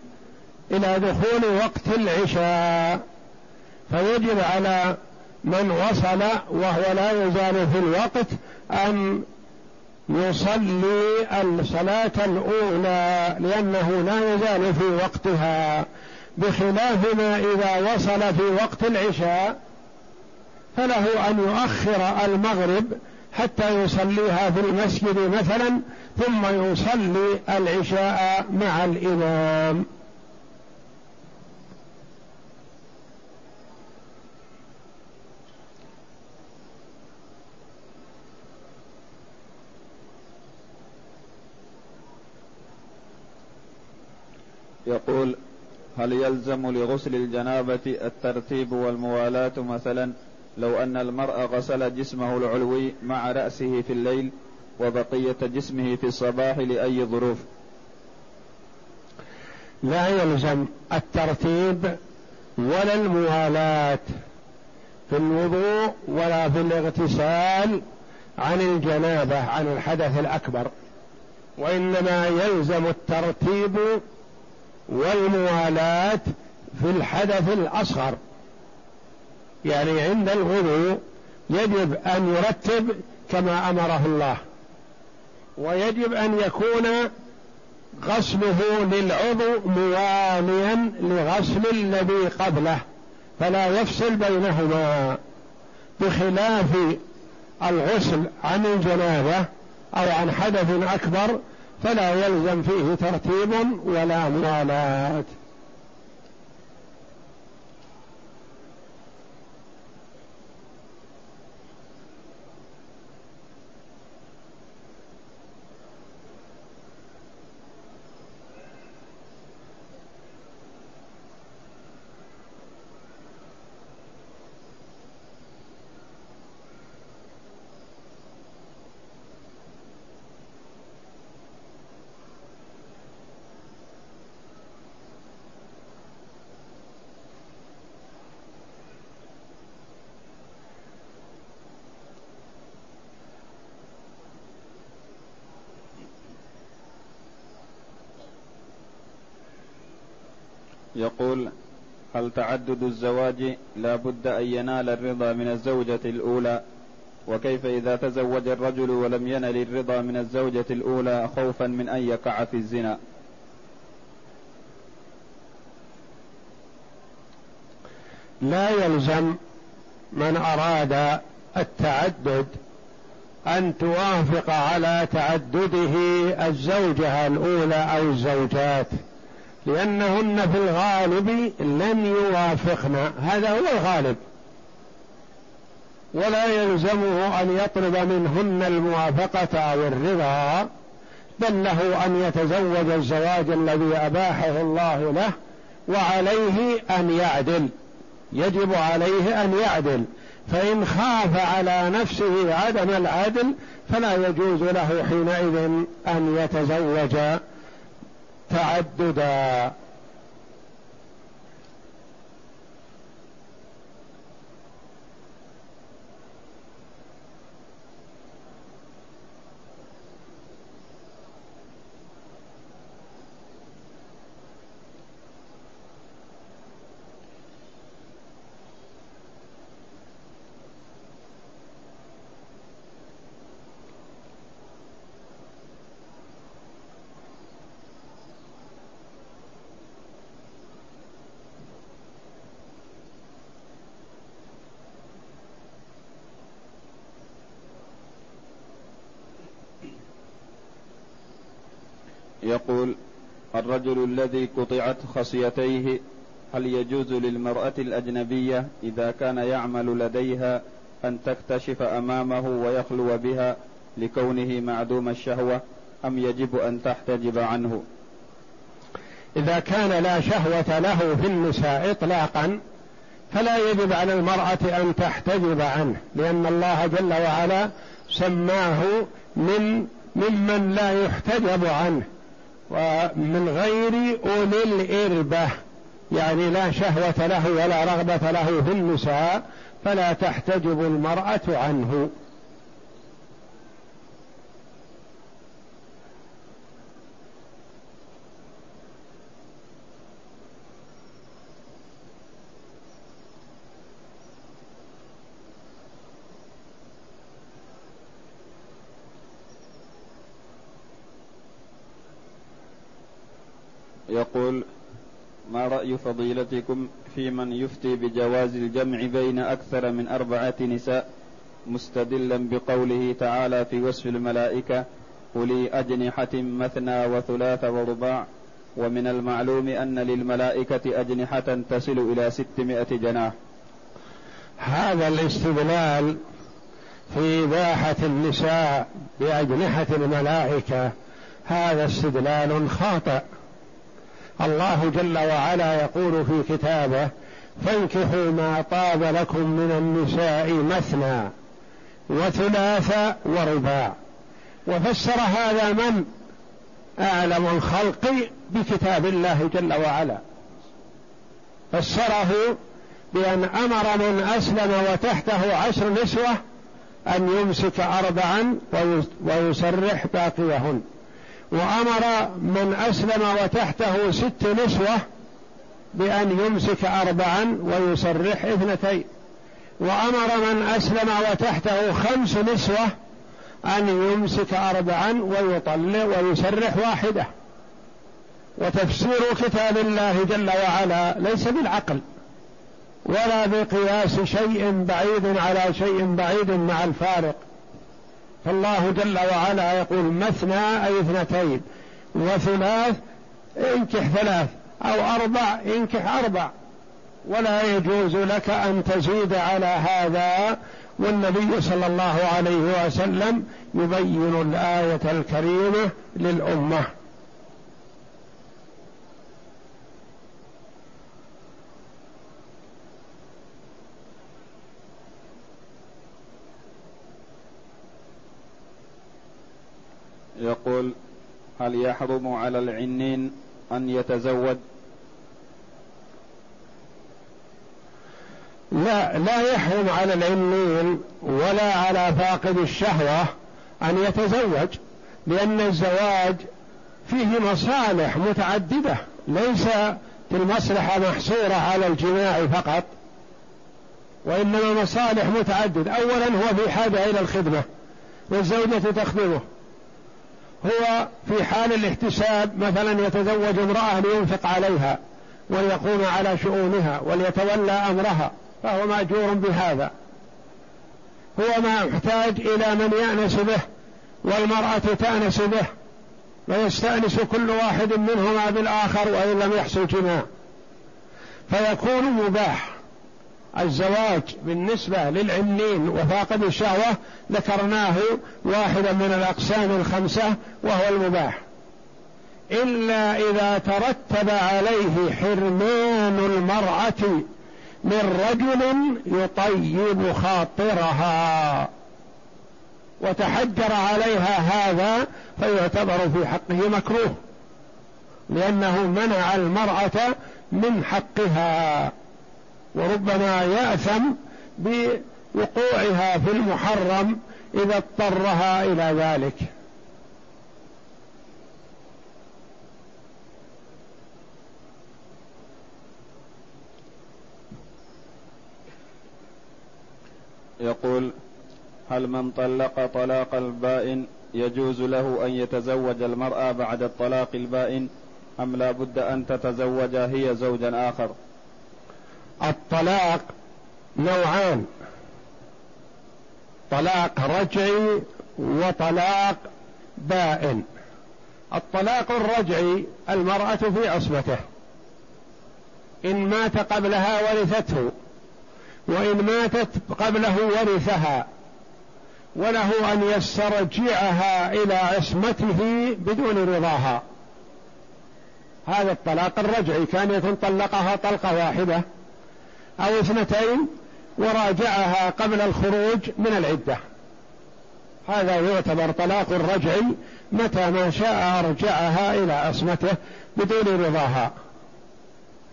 Speaker 1: إلى دخول وقت العشاء. فيجب على من وصل وهو لا يزال في الوقت أن يصلي الصلاة الأولى لأنه لا يزال في وقتها بخلاف ما إذا وصل في وقت العشاء فله أن يؤخر المغرب حتى يصليها في المسجد مثلا ثم يصلي العشاء مع الإمام.
Speaker 2: يقول هل يلزم لغسل الجنابة الترتيب والموالاة مثلا؟ لو أن المرء غسل جسمه العلوي مع رأسه في الليل وبقية جسمه في الصباح لأي ظروف؟
Speaker 1: لا يلزم الترتيب ولا الموالاة في الوضوء ولا في الاغتسال عن الجنابة عن الحدث الأكبر. وإنما يلزم الترتيب والموالاة في الحدث الأصغر. يعني عند الغلو يجب أن يرتب كما أمره الله ويجب أن يكون غسله للعضو مواليا لغسل الذي قبله فلا يفصل بينهما. بخلاف الغسل عن الجنابة أو عن حدث أكبر فلا يلزم فيه ترتيب ولا موالاة
Speaker 2: يقول هل تعدد الزواج لا بد أن ينال الرضا من الزوجة الأولى؟ وكيف إذا تزوج الرجل ولم ينل الرضا من الزوجة الأولى خوفا من أن يقع في الزنا؟
Speaker 1: لا يلزم من أراد التعدد أن توافق على تعدده الزوجة الأولى أو الزوجات. لأنهن في الغالب لن يوافقن. هذا هو الغالب. ولا يلزمه أن يطلب منهن الموافقة أو الرضا بل له أن يتزوج الزواج الذي أباحه الله له وعليه أن يعدل. يجب عليه أن يعدل. فإن خاف على نفسه عدم العدل فلا يجوز له حينئذ أن يتزوج. تعددا.
Speaker 2: يقول الرجل الذي قطعت خصيتيه هل يجوز للمرأة الأجنبية إذا كان يعمل لديها أن تكتشف أمامه ويخلو بها لكونه معدوم الشهوة أم يجب أن تحتجب عنه؟
Speaker 1: إذا كان لا شهوة له في النساء إطلاقا فلا يجب على المرأة أن تحتجب عنه لأن الله جل وعلا سماه من ممن لا يحتجب عنه. ومن غير أولي الإربة يعني لا شهوة له ولا رغبة له في النساء فلا تحتجب المرأة عنه.
Speaker 2: يقول ما رأي فضيلتكم في من يفتي بجواز الجمع بين أكثر من أربعة نساء مستدلا بقوله تعالى في وصف الملائكة أولي أجنحة مثنى وثلاث ورباع ومن المعلوم أن للملائكة أجنحة تصل إلى ستمائة جناح.
Speaker 1: هذا الاستدلال في إباحة النساء بأجنحة الملائكة هذا استدلال خاطئ. الله جل وعلا يقول في كتابه فانكحوا ما طاب لكم من النساء مثنى وثلاث ورباع. وفسر هذا من؟ أعلم الخلق بكتاب الله جل وعلا. فسره بأن أمر من أسلم وتحته عشر نسوة أن يمسك اربعا ويسرح باقيهن. وأمر من أسلم وتحته ست نسوة بأن يمسك أربعا ويسرح اثنتين. وأمر من أسلم وتحته خمس نسوة أن يمسك أربعا ويطلع ويسرح واحدة. وتفسير كتاب الله جل وعلا ليس بالعقل ولا بقياس شيء بعيد على شيء بعيد مع الفارق. فالله جل وعلا يقول مثنى أي اثنتين وثلاث انكح ثلاث أو أربع انكح أربع ولا يجوز لك أن تزيد على هذا والنبي صلى الله عليه وسلم يبين الآية الكريمة للأمة.
Speaker 2: يقول هل يحرم على العنين أن يتزوج؟
Speaker 1: لا لا يحرم على العنين ولا على فاقد الشهوة أن يتزوج لأن الزواج فيه مصالح متعددة ليس المصلحة محصورة على الجماع فقط وإنما مصالح متعدد أولا هو في حاجة إلى الخدمة والزوجة تخدمه. هو في حال الاحتساب مثلا يتزوج امرأة لينفق عليها وليقوم على شؤونها وليتولى أمرها فهو مأجور بهذا. هو ما محتاج إلى من يأنس به والمرأة تأنس به ويستأنس كل واحد منهما بالآخر وإن لم يحصل جماع فيكون مباح. الزواج بالنسبة للعنين وفاقد الشهوة ذكرناه واحدا من الأقسام الخمسة وهو المباح. إلا إذا ترتب عليه حرمان المرأة من رجل يطيب خاطرها وتحجر عليها هذا فيعتبر في حقه مكروه لأنه منع المرأة من حقها. وربما يأثم بوقوعها في المحرم إذا اضطرها إلى ذلك.
Speaker 2: يقول هل من طلق طلاق البائن يجوز له أن يتزوج المرأة بعد الطلاق البائن أم لا بد أن تتزوج هي زوجا آخر؟
Speaker 1: الطلاق نوعان. طلاق رجعي وطلاق بائن. الطلاق الرجعي المرأة في عصبته. إن مات قبلها ورثته وإن ماتت قبله ورثها وله أن يسترجعها إلى عصمته بدون رضاها. هذا الطلاق الرجعي كان يكون طلقها طلقة واحدة. أو اثنتين وراجعها قبل الخروج من العدة. هذا يعتبر طلاق رجعي متى ما شاء أرجعها إلى عصمته بدون رضاها.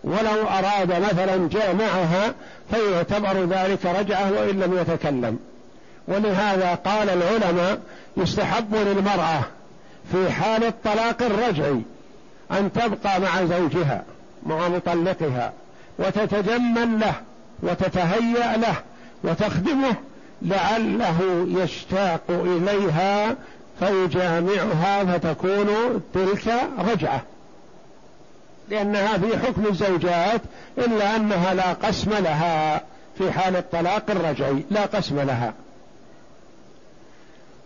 Speaker 1: ولو أراد مثلا جامعها فيعتبر ذلك رجعة وإن لم يتكلم. ولهذا قال العلماء يستحب للمرأة في حال الطلاق الرجعي أن تبقى مع زوجها مع مطلقها. وتتجمل له وتتهيأ له وتخدمه لعله يشتاق إليها فيجامعها فتكون تلك رجعة. لأنها في حكم الزوجات إلا أنها لا قسم لها في حال الطلاق الرجعي لا قسم لها.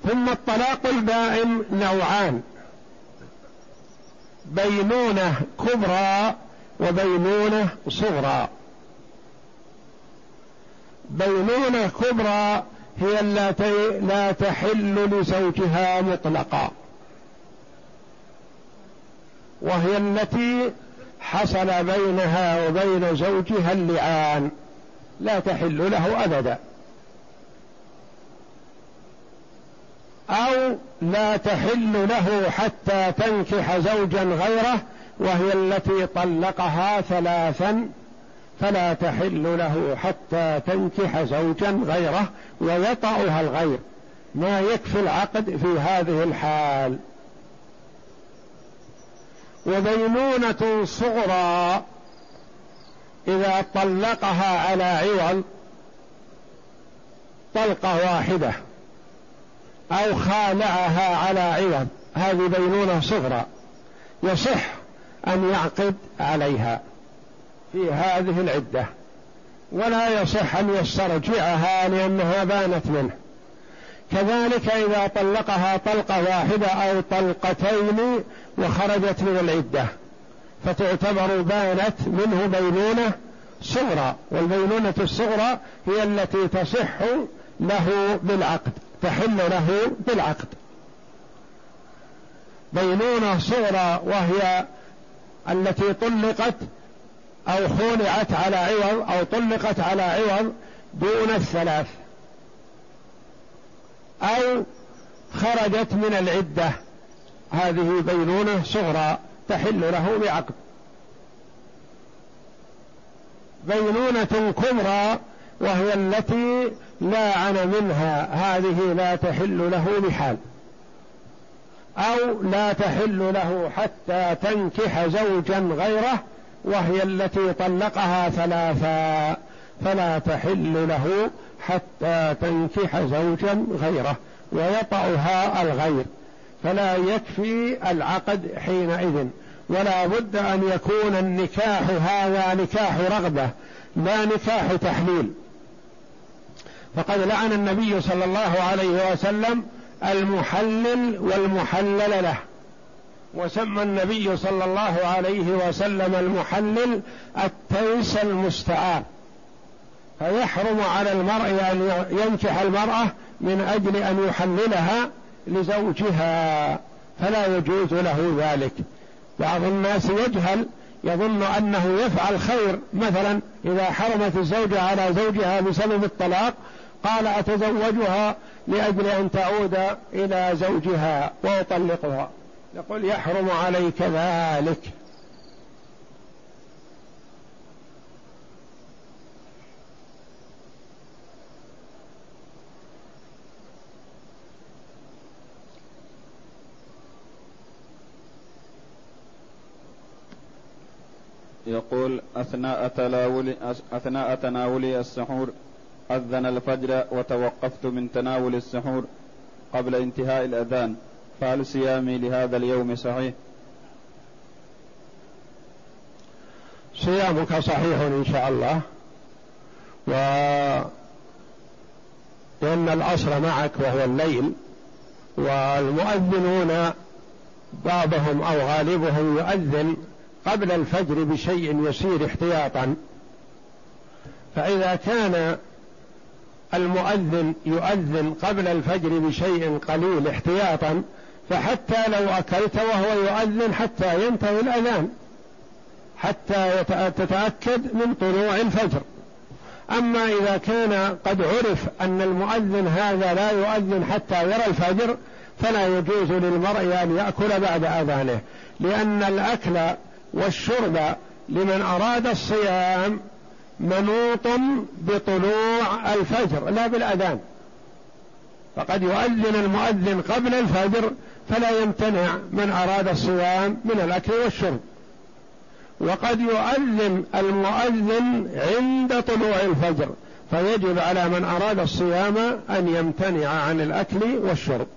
Speaker 1: ثم الطلاق البائن نوعان. بينونة كبرى وبينونة صغرى. بينونة كبرى هي التي لا تحل لزوجها مطلقا. وهي التي حصل بينها وبين زوجها اللعان. لا تحل له أبدا. أو لا تحل له حتى تنكح زوجا غيره وهي التي طلقها ثلاثا فلا تحل له حتى تنكح زوجا غيره ويطأها الغير. ما يكفي العقد في هذه الحال. وبينونة صغرى إذا طلقها على عوض طلقة واحدة أو خالعها على عوض. هذه بينونة صغرى. يصح أن يعقد عليها في هذه العدة ولا يصح أن يسترجعها لأنها بانت منه. كذلك إذا طلقها طلقة واحدة أو طلقتين وخرجت من العدة فتعتبر بانت منه بينونة صغرى والبينونة الصغرى هي التي تصح له بالعقد تحل له بالعقد. بينونة صغرى وهي التي طلقت أو خولعت على عوض أو طلقت على عوض دون الثلاث. أو خرجت من العدة. هذه بينونة صغرى تحل له بعقد. بينونة كبرى وهي التي لا عن منها. هذه لا تحل له بحال. أو لا تحل له حتى تنكح زوجا غيره وهي التي طلقها ثلاثا فلا تحل له حتى تنكح زوجا غيره ويطأها الغير. فلا يكفي العقد حينئذ. ولا بد أن يكون النكاح هذا نكاح رغبة لا نكاح تحليل. فقد لعن النبي صلى الله عليه وسلم المحلل والمحلل له. وسمى النبي صلى الله عليه وسلم المحلل التيس المستعار فيحرم على المرء أن ينكح المرأة من أجل أن يحللها لزوجها فلا يجوز له ذلك. بعض الناس يجهل يظن أنه يفعل خير مثلا إذا حرمت الزوجة على زوجها بسبب الطلاق قال أتزوجها لأجل أن تعود إلى زوجها واطلقها يقول يحرم عليك ذلك.
Speaker 2: يقول أثناء تناول أثناء تناولي السحور أذن الفجر وتوقفت من تناول السحور قبل انتهاء الأذان فهل صيامي لهذا اليوم صحيح؟
Speaker 1: صيامك صحيح إن شاء الله و لأن الأصل معك وهو الليل والمؤذنون بعضهم أو غالبهم يؤذن قبل الفجر بشيء يسير احتياطا فإذا كان المؤذن يؤذن قبل الفجر بشيء قليل احتياطا فحتى لو أكلت وهو يؤذن حتى ينتهي الأذان حتى تتأكد من طلوع الفجر. أما إذا كان قد عرف أن المؤذن هذا لا يؤذن حتى يرى الفجر فلا يجوز للمرء أن يأكل بعد أذانه لأن الأكل والشرب لمن أراد الصيام منوط بطلوع الفجر لا بالأذان. فقد يؤذن المؤذن قبل الفجر فلا يمتنع من أراد الصيام من الأكل والشرب. وقد يؤذن المؤذن عند طلوع الفجر فيجب على من أراد الصيام أن يمتنع عن الأكل والشرب.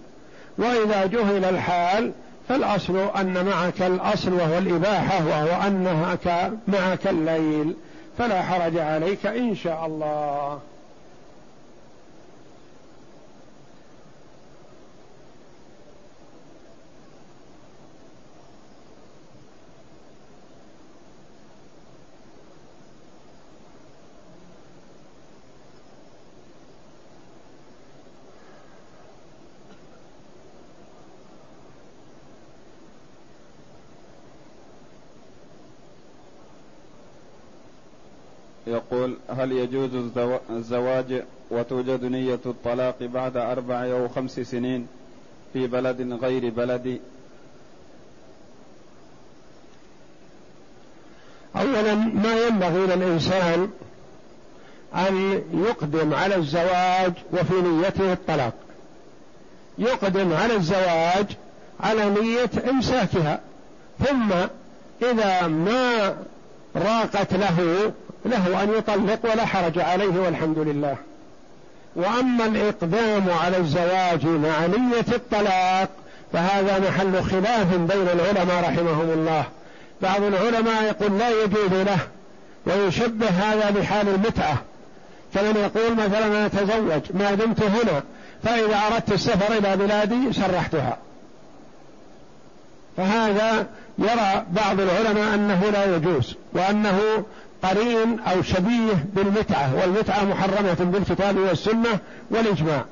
Speaker 1: وإذا جهل الحال فالأصل أن معك الأصل وهو الإباحة وهو أنك معك الليل. فلا حرج عليك إن شاء الله.
Speaker 2: يقول هل يجوز الزواج وتوجد نية الطلاق بعد أربع أو خمس سنين في بلد غير بلدي؟
Speaker 1: أولا ما ينبغي للإنسان أن يقدم على الزواج وفي نيته الطلاق. يقدم على الزواج على نية إمساكها ثم إذا ما راقت له له أن يطلق ولا حرج عليه والحمد لله. وأما الإقدام على الزواج مع نية الطلاق فهذا محل خلاف بين العلماء رحمهم الله. بعض العلماء يقول لا يجوز له ويشبه هذا بحال المتعة. كمن يقول مثلا أنا أتزوج ما دمت هنا فإذا أردت السفر إلى بلادي سرحتها فهذا يرى بعض العلماء أنه لا يجوز وأنه قرين أو شبيه بالمتعة والمتعة محرمة بالكتاب والسنة والإجماع.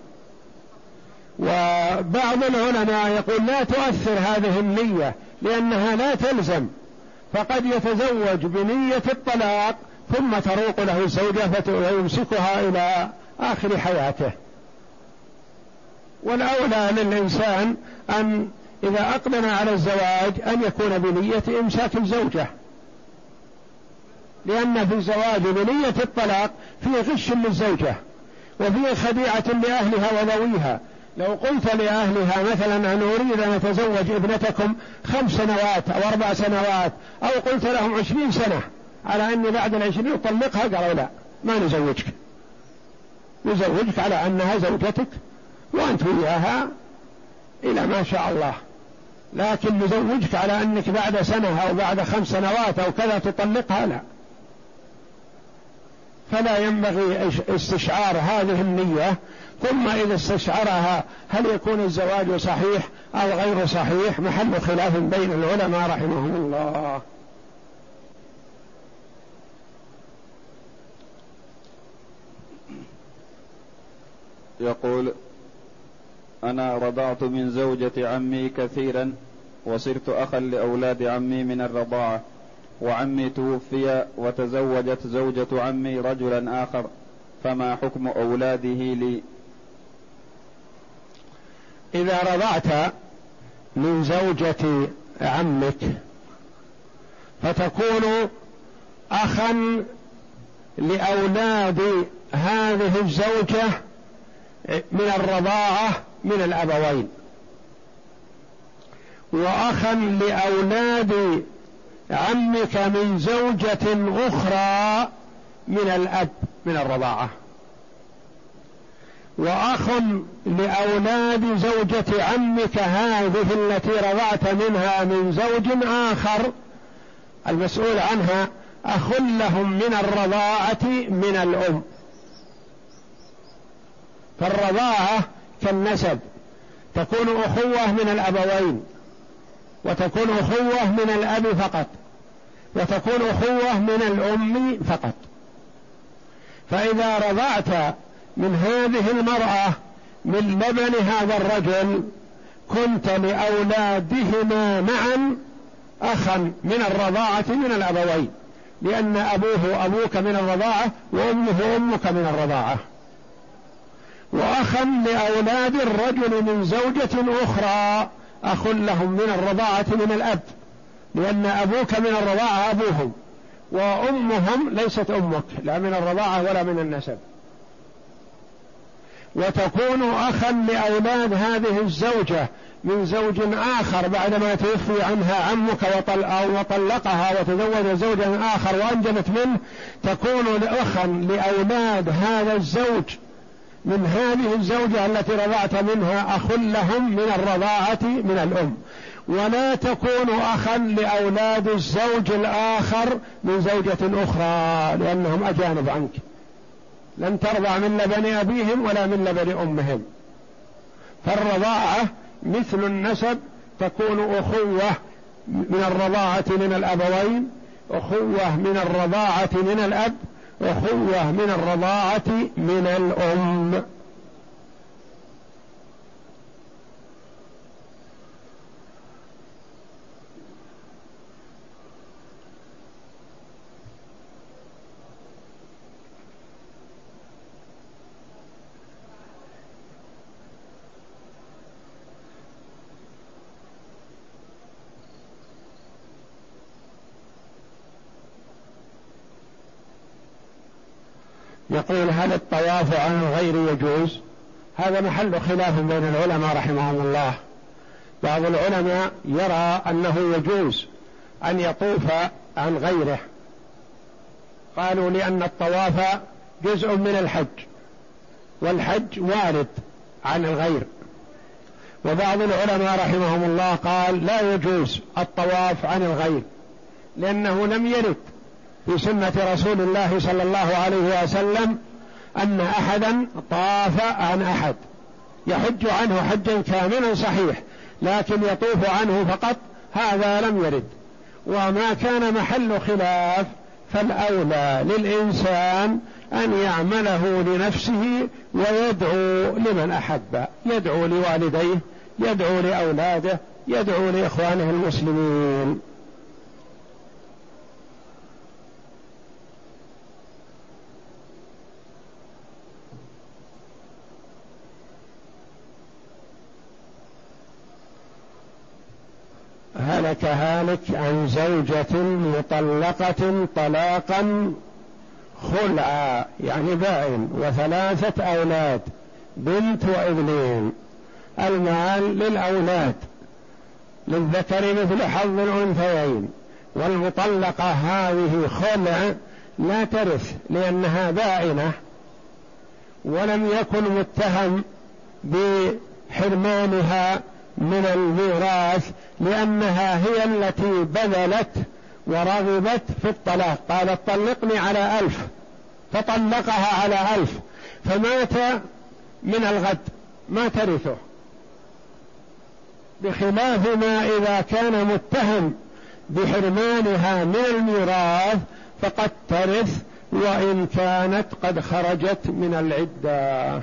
Speaker 1: وبعض العلماء يقول لا تؤثر هذه النية لأنها لا تلزم فقد يتزوج بنية الطلاق ثم تروق له الزوجة فيمسكها إلى آخر حياته. والأولى للإنسان أن إذا أقدم على الزواج أن يكون بنية إمساك الزوجة. لأن في الزواج بنية الطلاق فيه غش للزوجة وفيه خديعة لأهلها وذويها لو قلت لأهلها مثلا أنا أريد أن أتزوج ابنتكم خمس سنوات أو أربع سنوات أو قلت لهم عشرين سنة على أني بعد العشرين أطلقها قالوا لا ما نزوجك. نزوجك على أنها زوجتك وأنت وياها إلى ما شاء الله. لكن نزوجك على أنك بعد سنة أو بعد خمس سنوات أو كذا تطلقها؟ لا. فلا ينبغي استشعار هذه النية ثم إذا استشعرها هل يكون الزواج صحيح أو غير صحيح؟ محل خلاف بين العلماء رحمهم الله.
Speaker 2: يقول أنا رضعت من زوجة عمي كثيرا وصرت أخا لأولاد عمي من الرضاعة. وعمي توفي وتزوجت زوجة عمي رجلا آخر فما حكم أولاده لي؟
Speaker 1: إذا رضعت من زوجة عمك فتكون أخا لأولاد هذه الزوجة من الرضاعة من الأبوين وأخا لأولاد عمك من زوجة أخرى من الأب من الرضاعة. وأخ لأولاد زوجة عمك هذه التي رضعت منها من زوج آخر المسؤول عنها أخ لهم من الرضاعة من الأم. فالرضاعة كالنسب تكون أخوة من الأبوين. وتكون أخوة من الأب فقط وتكون أخوة من الأم فقط. فإذا رضعت من هذه المرأة من لبن هذا الرجل كنت لأولادهما معا أخا من الرضاعة من الأبوين لأن أبوه أبوك من الرضاعة وأمه أمك من الرضاعة. وأخا لأولاد الرجل من زوجة أخرى أخ لهم من الرضاعة من الأب لأن أبوك من الرضاعة أبوهم وأمهم ليست أمك لا من الرضاعة ولا من النسب. وتكون أخا لأولاد هذه الزوجة من زوج آخر بعدما توفي عنها عمك وطلقها وتزوج زوجا آخر وأنجبت منه تكون أخا لأولاد هذا الزوج من هذه الزوجة التي رضعت منها أخ لهم من الرضاعة من الأم. ولا تكون أخا لأولاد الزوج الآخر من زوجة أخرى لأنهم أجانب عنك. لن ترضع من لبن أبيهم ولا من لبن أمهم. فالرضاعة مثل النسب تكون أخوة من الرضاعة من الأبوين أخوة من الرضاعة من الأب أخوة من الرضاعة من الأم. يقول هل الطواف عن الغير يجوز؟ هذا محل خلاف بين العلماء رحمهم الله. بعض العلماء يرى أنه يجوز أن يطوف عن غيره. قالوا لأن الطواف جزء من الحج والحج وارد عن الغير. وبعض العلماء رحمهم الله قال لا يجوز الطواف عن الغير لأنه لم يرد. في سنة رسول الله صلى الله عليه وسلم أن أحدا طاف عن أحد. يحج عنه حجا كاملا صحيح لكن يطوف عنه فقط هذا لم يرد. وما كان محل خلاف فالأولى للإنسان أن يعمله لنفسه ويدعو لمن أحب. يدعو لوالديه يدعو لأولاده يدعو لإخوانه المسلمين. هلك هالك عن زوجة مطلقة طلاقا خلعا يعني باين وثلاثة أولاد بنت وابنين. المال للأولاد للذكر مثل حظ الأنثيين. والمطلقة هذه خلع لا ترث لأنها بائنة ولم يكن متهم بحرمانها من الميراث لأنها هي التي بذلت ورغبت في الطلاق. قالت طلقني على ألف. فطلقها على ألف. فمات من الغد. ما ترثه. بخلاف ما إذا كان متهم بحرمانها من الميراث فقد ترث وإن كانت قد خرجت من العدة.